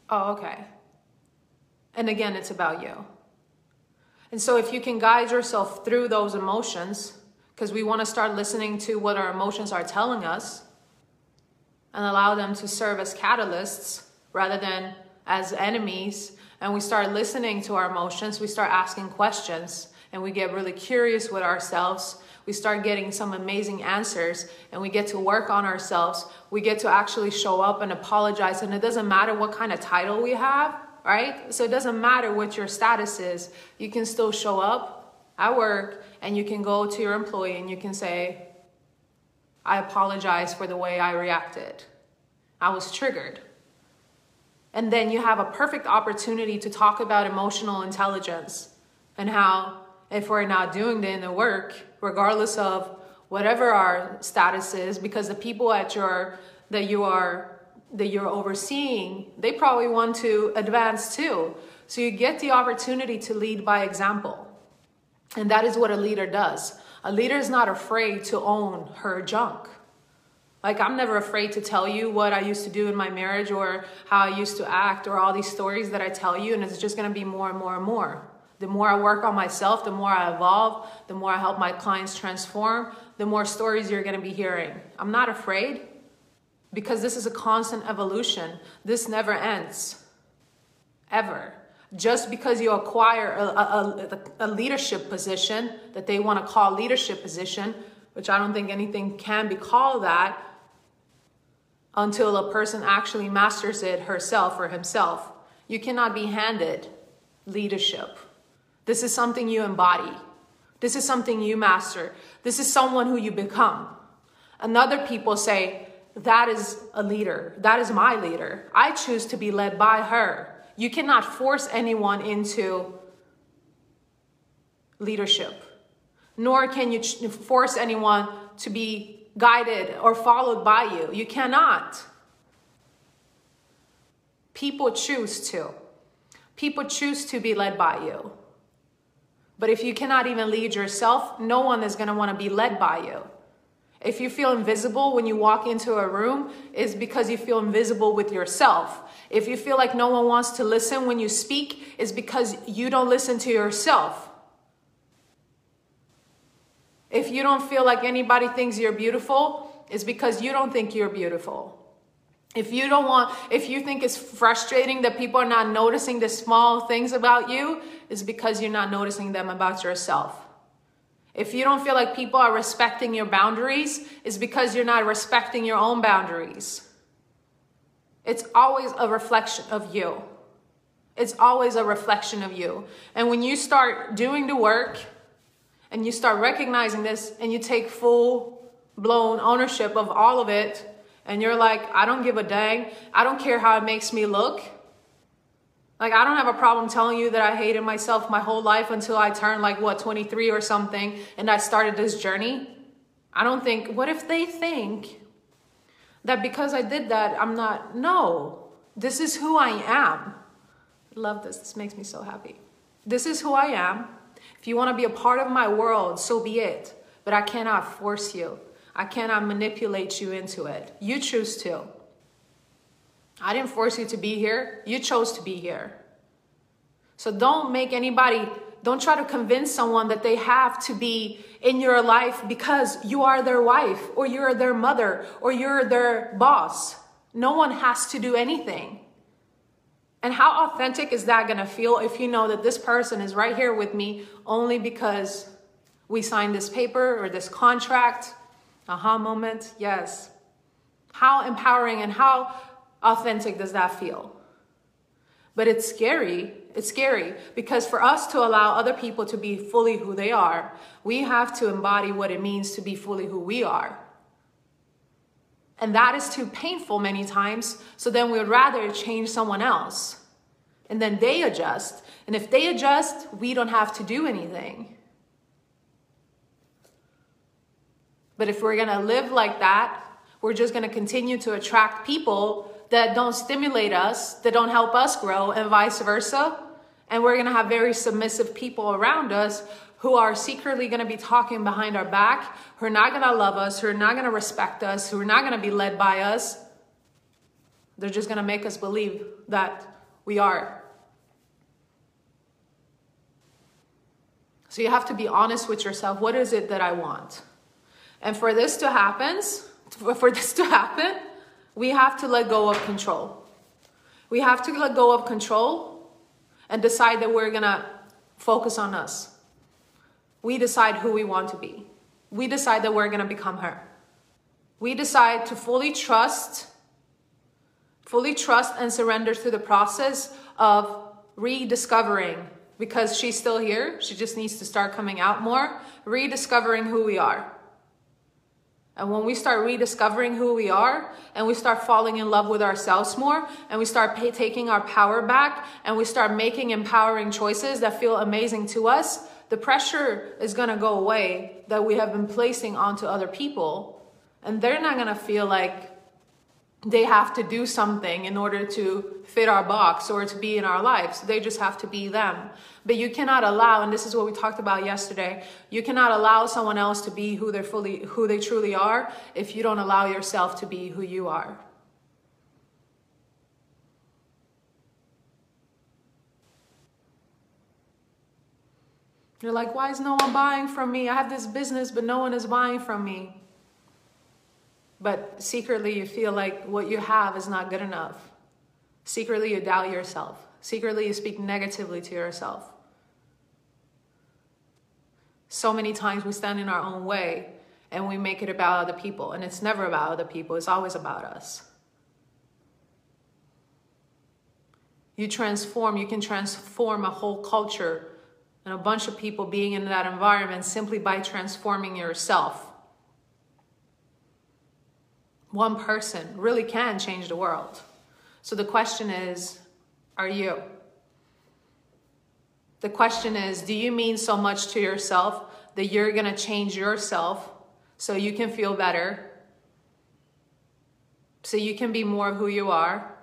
Oh, okay. And again, it's about you. And so if you can guide yourself through those emotions, because we want to start listening to what our emotions are telling us and allow them to serve as catalysts rather than as enemies. And we start listening to our emotions, we start asking questions, and we get really curious with ourselves. We start getting some amazing answers, and we get to work on ourselves. We get to actually show up and apologize. And it doesn't matter what kind of title we have, right? So it doesn't matter what your status is. You can still show up at work and you can go to your employee and you can say, I apologize for the way I reacted. I was triggered. And then you have a perfect opportunity to talk about emotional intelligence and how, if we're not doing the inner work, regardless of whatever our status is, because the people at your that you are that you're overseeing, they probably want to advance too. So you get the opportunity to lead by example. And that is what a leader does. A leader is not afraid to own her junk. Like, I'm never afraid to tell you what I used to do in my marriage or how I used to act or all these stories that I tell you, and it's just gonna be more and more and more. The more I work on myself, the more I evolve, the more I help my clients transform, the more stories you're gonna be hearing. I'm not afraid because this is a constant evolution. This never ends, ever just because you acquire a, a, a, leadership position that they want to call leadership position, which I don't think anything can be called that until a person actually masters it herself or himself. You cannot be handed leadership. This is something you embody. This is something you master. This is someone who you become. And other people say, that is a leader. That is my leader. I choose to be led by her. You cannot force anyone into leadership, nor can you force anyone to be guided or followed by you. You cannot. People choose to. People choose to be led by you. But if you cannot even lead yourself, no one is going to want to be led by you. If you feel invisible when you walk into a room, it's because you feel invisible with yourself. If you feel like no one wants to listen when you speak, it's because you don't listen to yourself. If you don't feel like anybody thinks you're beautiful, it's because you don't think you're beautiful. If you don't want, if you think it's frustrating that people are not noticing the small things about you, it's because you're not noticing them about yourself. If you don't feel like people are respecting your boundaries, it's because you're not respecting your own boundaries. It's always a reflection of you. It's always a reflection of you. And when you start doing the work and you start recognizing this and you take full blown ownership of all of it, and you're like, I don't give a dang, I don't care how it makes me look. Like, I don't have a problem telling you that I hated myself my whole life until I turned like, what, 23 or something, and I started this journey. I don't think, what if they think that because I did that, I'm not, no, this is who I am. I love this. This makes me so happy. This is who I am. If you want to be a part of my world, so be it. But I cannot force you. I cannot manipulate you into it. You choose to. I didn't force you to be here. You chose to be here. So don't make anybody, don't try to convince someone that they have to be in your life because you are their wife or you're their mother or you're their boss. No one has to do anything. And how authentic is that going to feel if you know that this person is right here with me only because we signed this paper or this contract? Aha moment, yes. How empowering and how authentic does that feel? But it's scary. It's scary because for us to allow other people to be fully who they are, we have to embody what it means to be fully who we are. And that is too painful many times. So then we would rather change someone else. And then they adjust. And if they adjust, we don't have to do anything. But if we're gonna live like that, we're just gonna continue to attract people that don't stimulate us, that don't help us grow, and vice versa. And we're gonna have very submissive people around us who are secretly gonna be talking behind our back, who are not gonna love us, who are not gonna respect us, who are not gonna be led by us. They're just gonna make us believe that we are. So you have to be honest with yourself. What is it that I want? And for this to happen, *laughs* for this to happen, we have to let go of control. We have to let go of control and decide that we're going to focus on us. We decide who we want to be. We decide that we're going to become her. We decide to fully trust, fully trust and surrender to the process of rediscovering because she's still here. She just needs to start coming out more, rediscovering who we are. And when we start rediscovering who we are and we start falling in love with ourselves more and we start pay, taking our power back and we start making empowering choices that feel amazing to us, the pressure is going to go away that we have been placing onto other people. And they're not going to feel like they have to do something in order to fit our box or to be in our lives. They just have to be them. But you cannot allow, and this is what we talked about yesterday, you cannot allow someone else to be who they're fully who they truly are if you don't allow yourself to be who you are. You're like, why is no one buying from me? I have this business, but no one is buying from me but secretly you feel like what you have is not good enough. Secretly you doubt yourself. Secretly you speak negatively to yourself. So many times we stand in our own way and we make it about other people, and it's never about other people, it's always about us. You transform, you can transform a whole culture and a bunch of people being in that environment simply by transforming yourself one person really can change the world. So the question is are you. The question is do you mean so much to yourself that you're going to change yourself so you can feel better? So you can be more of who you are?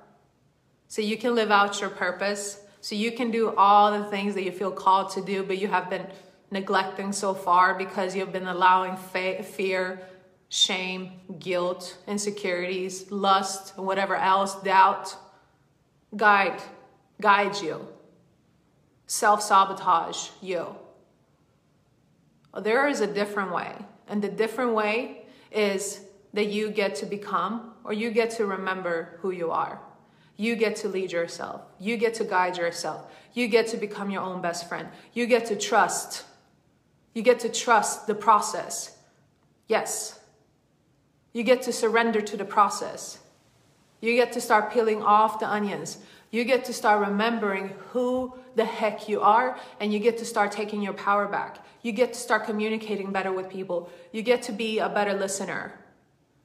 So you can live out your purpose? So you can do all the things that you feel called to do, but you have been neglecting so far because you've been allowing fa- fear, shame, guilt, insecurities, lust, and whatever else, doubt, guide, guide you, self sabotage you. There is a different way, and the different way is that you get to become or you get to remember who you are. You get to lead yourself. You get to guide yourself. You get to become your own best friend. You get to trust. You get to trust the process. Yes. You get to surrender to the process. You get to start peeling off the onions. You get to start remembering who the heck you are, and you get to start taking your power back. You get to start communicating better with people. You get to be a better listener.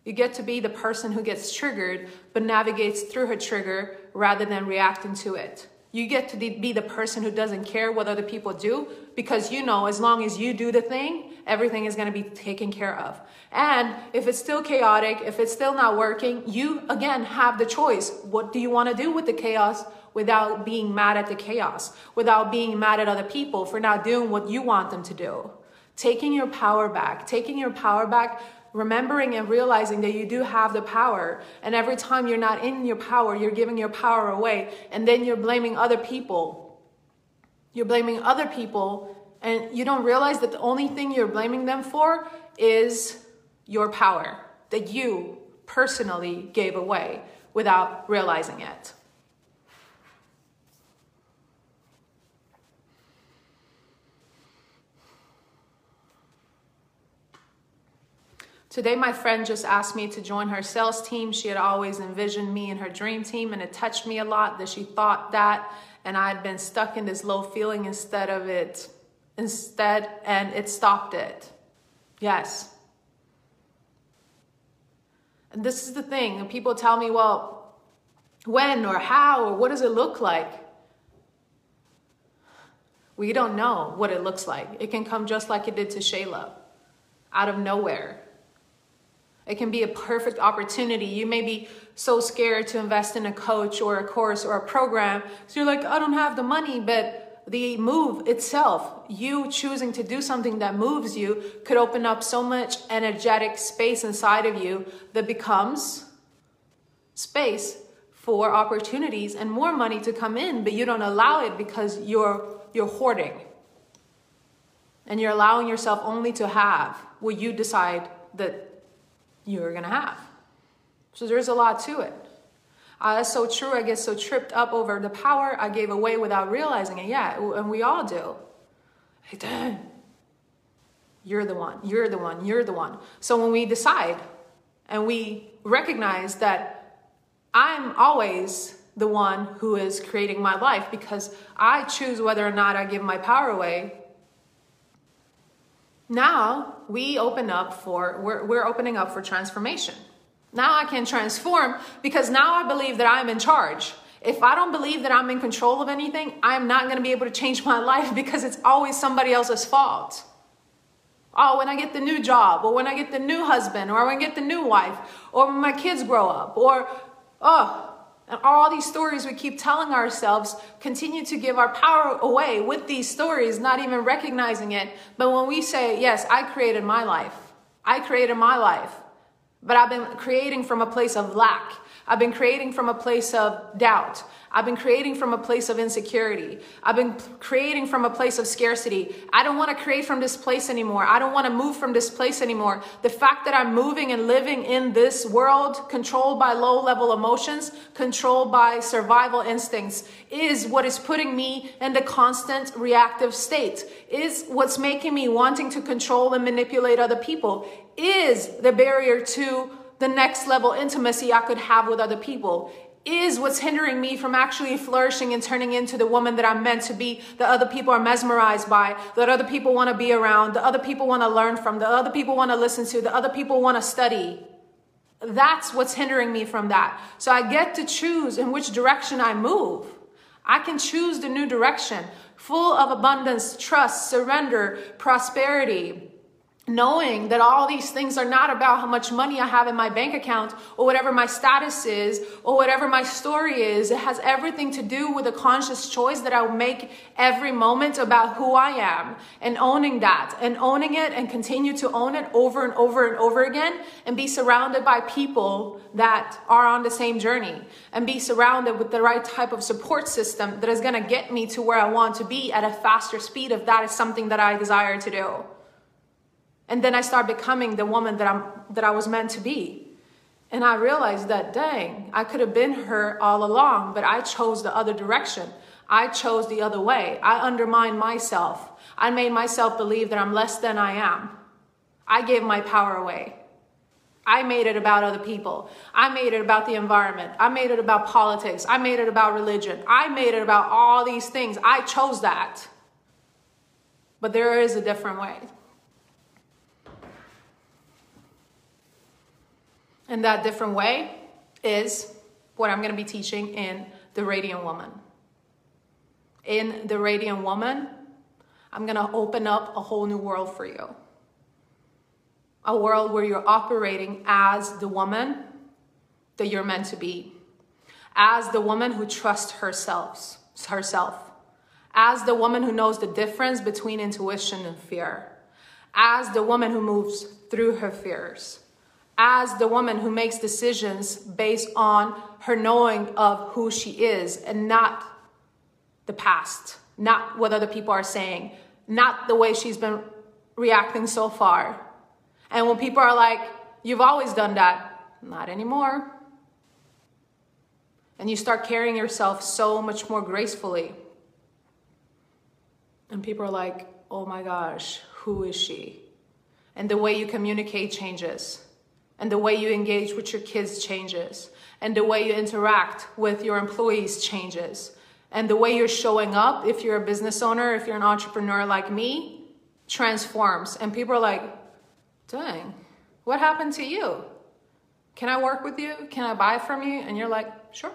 You get to be the person who gets triggered but navigates through her trigger rather than reacting to it. You get to be the person who doesn't care what other people do because you know as long as you do the thing, everything is going to be taken care of. And if it's still chaotic, if it's still not working, you again have the choice. What do you want to do with the chaos without being mad at the chaos, without being mad at other people for not doing what you want them to do? Taking your power back, taking your power back remembering and realizing that you do have the power. And every time you're not in your power, you're giving your power away. And then you're blaming other people. You're blaming other people. And you don't realize that the only thing you're blaming them for is your power that you personally gave away without realizing it. Today, my friend just asked me to join her sales team. She had always envisioned me in her dream team, and it touched me a lot that she thought that, and I had been stuck in this low feeling instead of it, instead, and it stopped it. Yes. And this is the thing, and people tell me, well, when or how or what does it look like? We don't know what it looks like. It can come just like it did to Shayla, out of nowhere it can be a perfect opportunity. You may be so scared to invest in a coach or a course or a program. So you're like, I don't have the money, but the move itself, you choosing to do something that moves you, could open up so much energetic space inside of you that becomes space for opportunities and more money to come in, but you don't allow it because you're you're hoarding. And you're allowing yourself only to have what you decide that you're going to have. So there's a lot to it. Uh, that's so true. I get so tripped up over the power I gave away without realizing it. Yeah, and we all do. Hey, Dan, you're the one, you're the one, you're the one. So when we decide and we recognize that I'm always the one who is creating my life because I choose whether or not I give my power away now we open up for, we're, we're opening up for transformation. Now I can transform because now I believe that I'm in charge. If I don't believe that I'm in control of anything, I'm not going to be able to change my *laughs* life because it's always somebody else's fault. Oh, when I get the new job, or when I get the new husband, or when I get the new wife, or when my kids grow up, or, oh, and all these stories we keep telling ourselves continue to give our power away with these stories, not even recognizing it. But when we say, Yes, I created my life, I created my life, but I've been creating from a place of lack. I've been creating from a place of doubt. I've been creating from a place of insecurity. I've been creating from a place of scarcity. I don't want to create from this place anymore. I don't want to move from this place anymore. The fact that I'm moving and living in this world controlled by low level emotions, controlled by survival instincts, is what is putting me in the constant reactive state, is what's making me wanting to control and manipulate other people, is the barrier to the next level intimacy I could have with other people is what's hindering me from actually flourishing and turning into the woman that I'm meant to be, that other people are mesmerized by, that other people want to be around, that other people want to learn from, that other people want to listen to, that other people want to study. That's what's hindering me from that. So I get to choose in which direction I move. I can choose the new direction, full of abundance, trust, surrender, prosperity, knowing that all these things are not about how much money I have in my bank account or whatever my status is or whatever my story is. It has everything to do with a conscious choice that I make every moment about who I am and owning that and owning it and continue to own it over and over and over again and be surrounded by people that are on the same journey and be surrounded with the right type of support system that is going to get me to where I want to be at a faster speed if that is something that I desire to do. And then I start becoming the woman that I'm that I was meant to be. And I realized that dang, I could have been her all along, but I chose the other direction. I chose the other way. I undermined myself. I made myself believe that I'm less than I am. I gave my power away. I made it about other people. I made it about the environment. I made it about politics. I made it about religion. I made it about all these things. I chose that. But there is a different way. And that different way is what I'm going to be teaching in The Radiant Woman. In The Radiant Woman, I'm going to open up a whole new world for you. A world where you're operating as the woman that you're meant to be, as the woman who trusts herself, herself, as the woman who knows the difference between intuition and fear, as the woman who moves through her fears, as the woman who makes decisions based on her knowing of who she is and not the past, not what other people are saying, not the way she's been reacting so far. And when people are like, You've always done that, not anymore. And you start carrying yourself so much more gracefully. And people are like, Oh my gosh, who is she? And the way you communicate changes and the way you engage with your kids changes and the way you interact with your employees changes and the way you're showing up if you're a business owner if you're an entrepreneur like me transforms. And people are like dang what happened to you? Can i work with you? Can i buy from you? And you're like sure.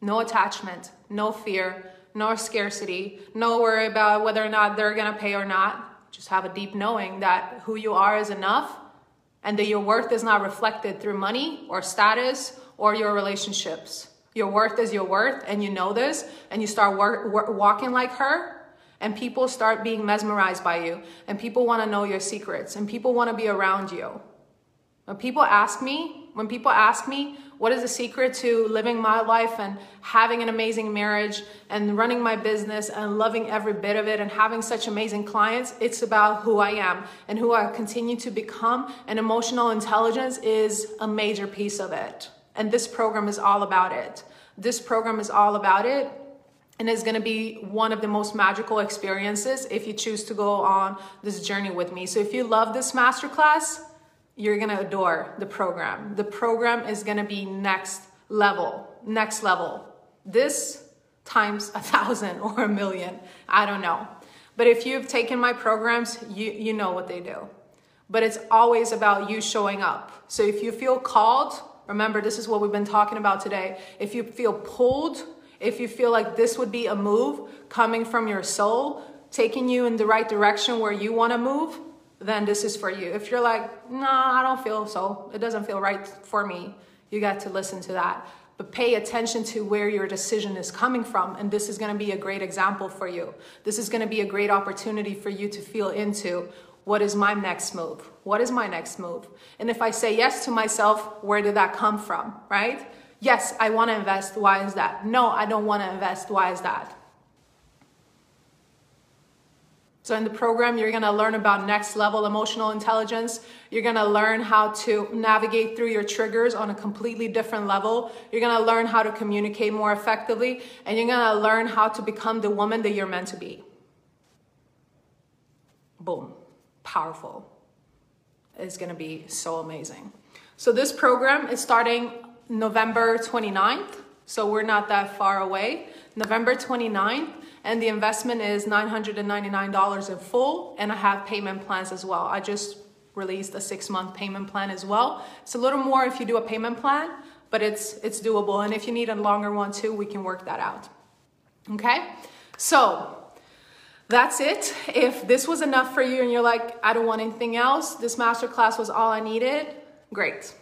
No attachment no fear no scarcity no worry about whether or not they're to pay or not. Just have a deep knowing that who you are is enough and that your worth is not reflected through money or status or your relationships. Your worth is your worth, and you know this, and you start work, work, walking like her, and people start being mesmerized by you, and people want to know your secrets, and people want to be around you. When people ask me, when people ask me, what is the secret to living my life and having an amazing marriage and running my business and loving every bit of it and having such amazing clients? It's about who I am and who I continue to become. And emotional intelligence is a major piece of it. And this program is all about it. This program is all about it and it's going to be one of the most magical experiences if you choose to go on this journey with me. So if you love this masterclass, you're gonna adore the program. The program is gonna be next level, next level. This times a thousand *laughs* or a million, I don't know. But if you've taken my programs, you, you know what they do. But it's always about you showing up. So if you feel called, remember this is what we've been talking about today. If you feel pulled, if you feel like this would be a move coming from your soul, taking you in the right direction where you wanna move, then this is for you. If you're like, nah, I don't feel so, it doesn't feel right for me, you got to listen to that. But pay attention to where your decision is coming from. And this is going to be a great example for you. This is going to be a great opportunity for you to feel into what is my next move? What is my next move? And if I say yes to myself, where did that come from? Right? Yes, I want to invest. Why is that? No, I don't want to invest. Why is that? So, in the program, you're gonna learn about next level emotional intelligence. You're gonna learn how to navigate through your triggers on a completely different level. You're gonna learn how to communicate more effectively, and you're gonna learn how to become the woman that you're meant to be. Boom. Powerful. It's gonna be so amazing. So, this program is starting November 29th, so we're not that far away. November 29th and the investment is $999 in full and I have payment plans as well. I just released a six month payment plan as well. It's a little more if you do a payment plan, but it's, it's doable. And if you need a longer one too, we can work that out. Okay? So, that's it. If this was enough for you and you're like, I don't want anything else, this masterclass was all I needed, great.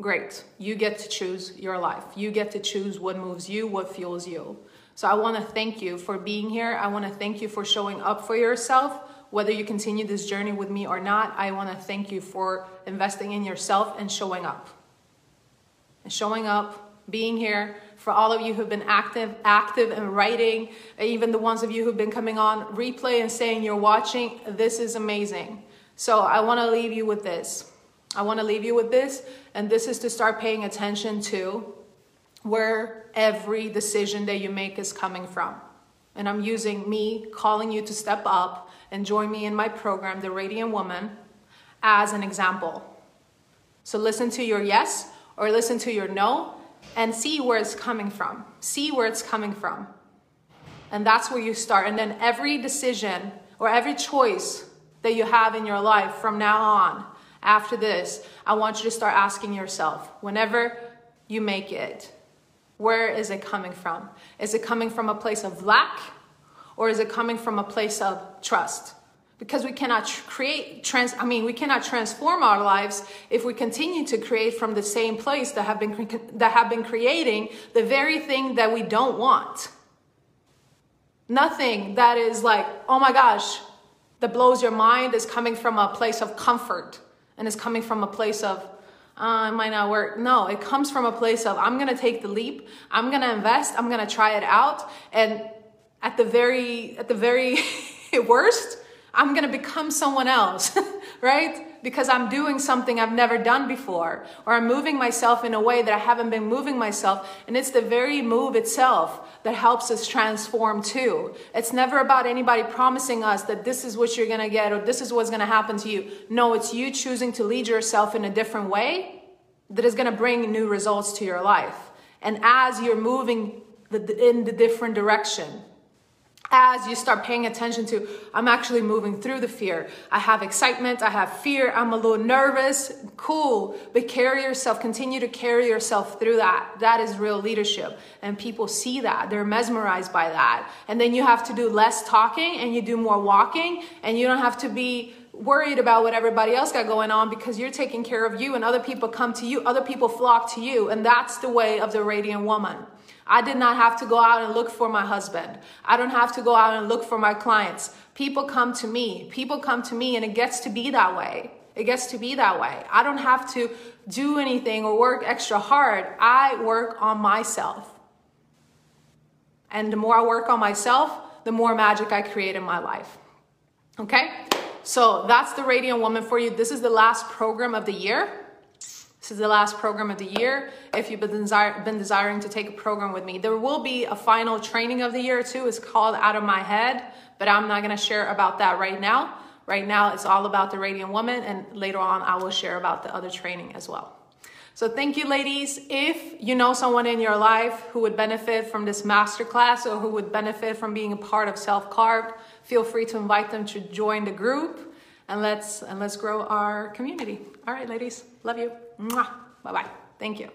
Great. You get to choose your life. You get to choose what moves you, what fuels you. So I want to thank you for being here. I want to thank you for showing up for yourself. Whether you continue this journey with me or not, I want to thank you for investing in yourself and showing up. And showing up, being here, for all of you who've been active, active and writing, even the ones of you who've been coming on replay and saying you're watching, this is amazing. So I want to leave you with this. I want to leave you with this, and this is to start paying attention to where every decision that you make is coming from. And I'm using me calling you to step up and join me in my program, The Radiant Woman, as an example. So listen to your yes or listen to your no and see where it's coming from. See where it's coming from. And that's where you start. And then every decision or every choice that you have in your life from now on, after this, I want you to start asking yourself whenever you make it, where is it coming from? Is it coming from a place of lack or is it coming from a place of trust? because we cannot create trans i mean we cannot transform our lives if we continue to create from the same place that have been that have been creating the very thing that we don't want nothing that is like oh my gosh that blows your mind is coming from a place of comfort and is coming from a place of uh, it might not work no it comes from a place of i'm gonna take the leap i'm gonna invest i'm gonna try it out and at the very at the very *laughs* worst I'm to become someone else, *laughs* right? Because I'm doing something I've never done before, or I'm moving myself in a way that I haven't been moving myself. And it's the very move itself that helps us transform too. It's never about anybody promising us that this is what you're to get or this is what's to happen to you. No, it's you choosing to lead yourself in a different way that is to bring new results to your life. And as you're moving in the different direction, as you start paying attention to, I'm actually moving through the fear. I have excitement, I have fear, I'm a little nervous. Cool. But carry yourself, continue to carry yourself through that. That is real leadership. And people see that. They're mesmerized by that. And then you have to do less talking and you do more walking, and you don't have to be worried about what everybody else got going on because you're taking care of you and other people come to you, other people flock to you. And that's the way of the radiant woman. I did not have to go out and look for my husband. I don't have to go out and look for my clients. People come to me. People come to me, and it gets to be that way. It gets to be that way. I don't have to do anything or work extra hard. I work on myself. And the more I work on myself, the more magic I create in my life. Okay? So that's the Radiant Woman for you. This is the last program of the year. This is the last program of the year. If you've been, desire, been desiring to take a program with me, there will be a final training of the year too. It's called Out of My Head, but I'm not going to share about that right now. Right now, it's all about the Radiant Woman, and later on, I will share about the other training as well. So thank you, ladies. If you know someone in your life who would benefit from this masterclass or who would benefit from being a part of Self Carved, feel free to invite them to join the group and let's and let's grow our community. All right, ladies. Love you. Bye bye. Thank you.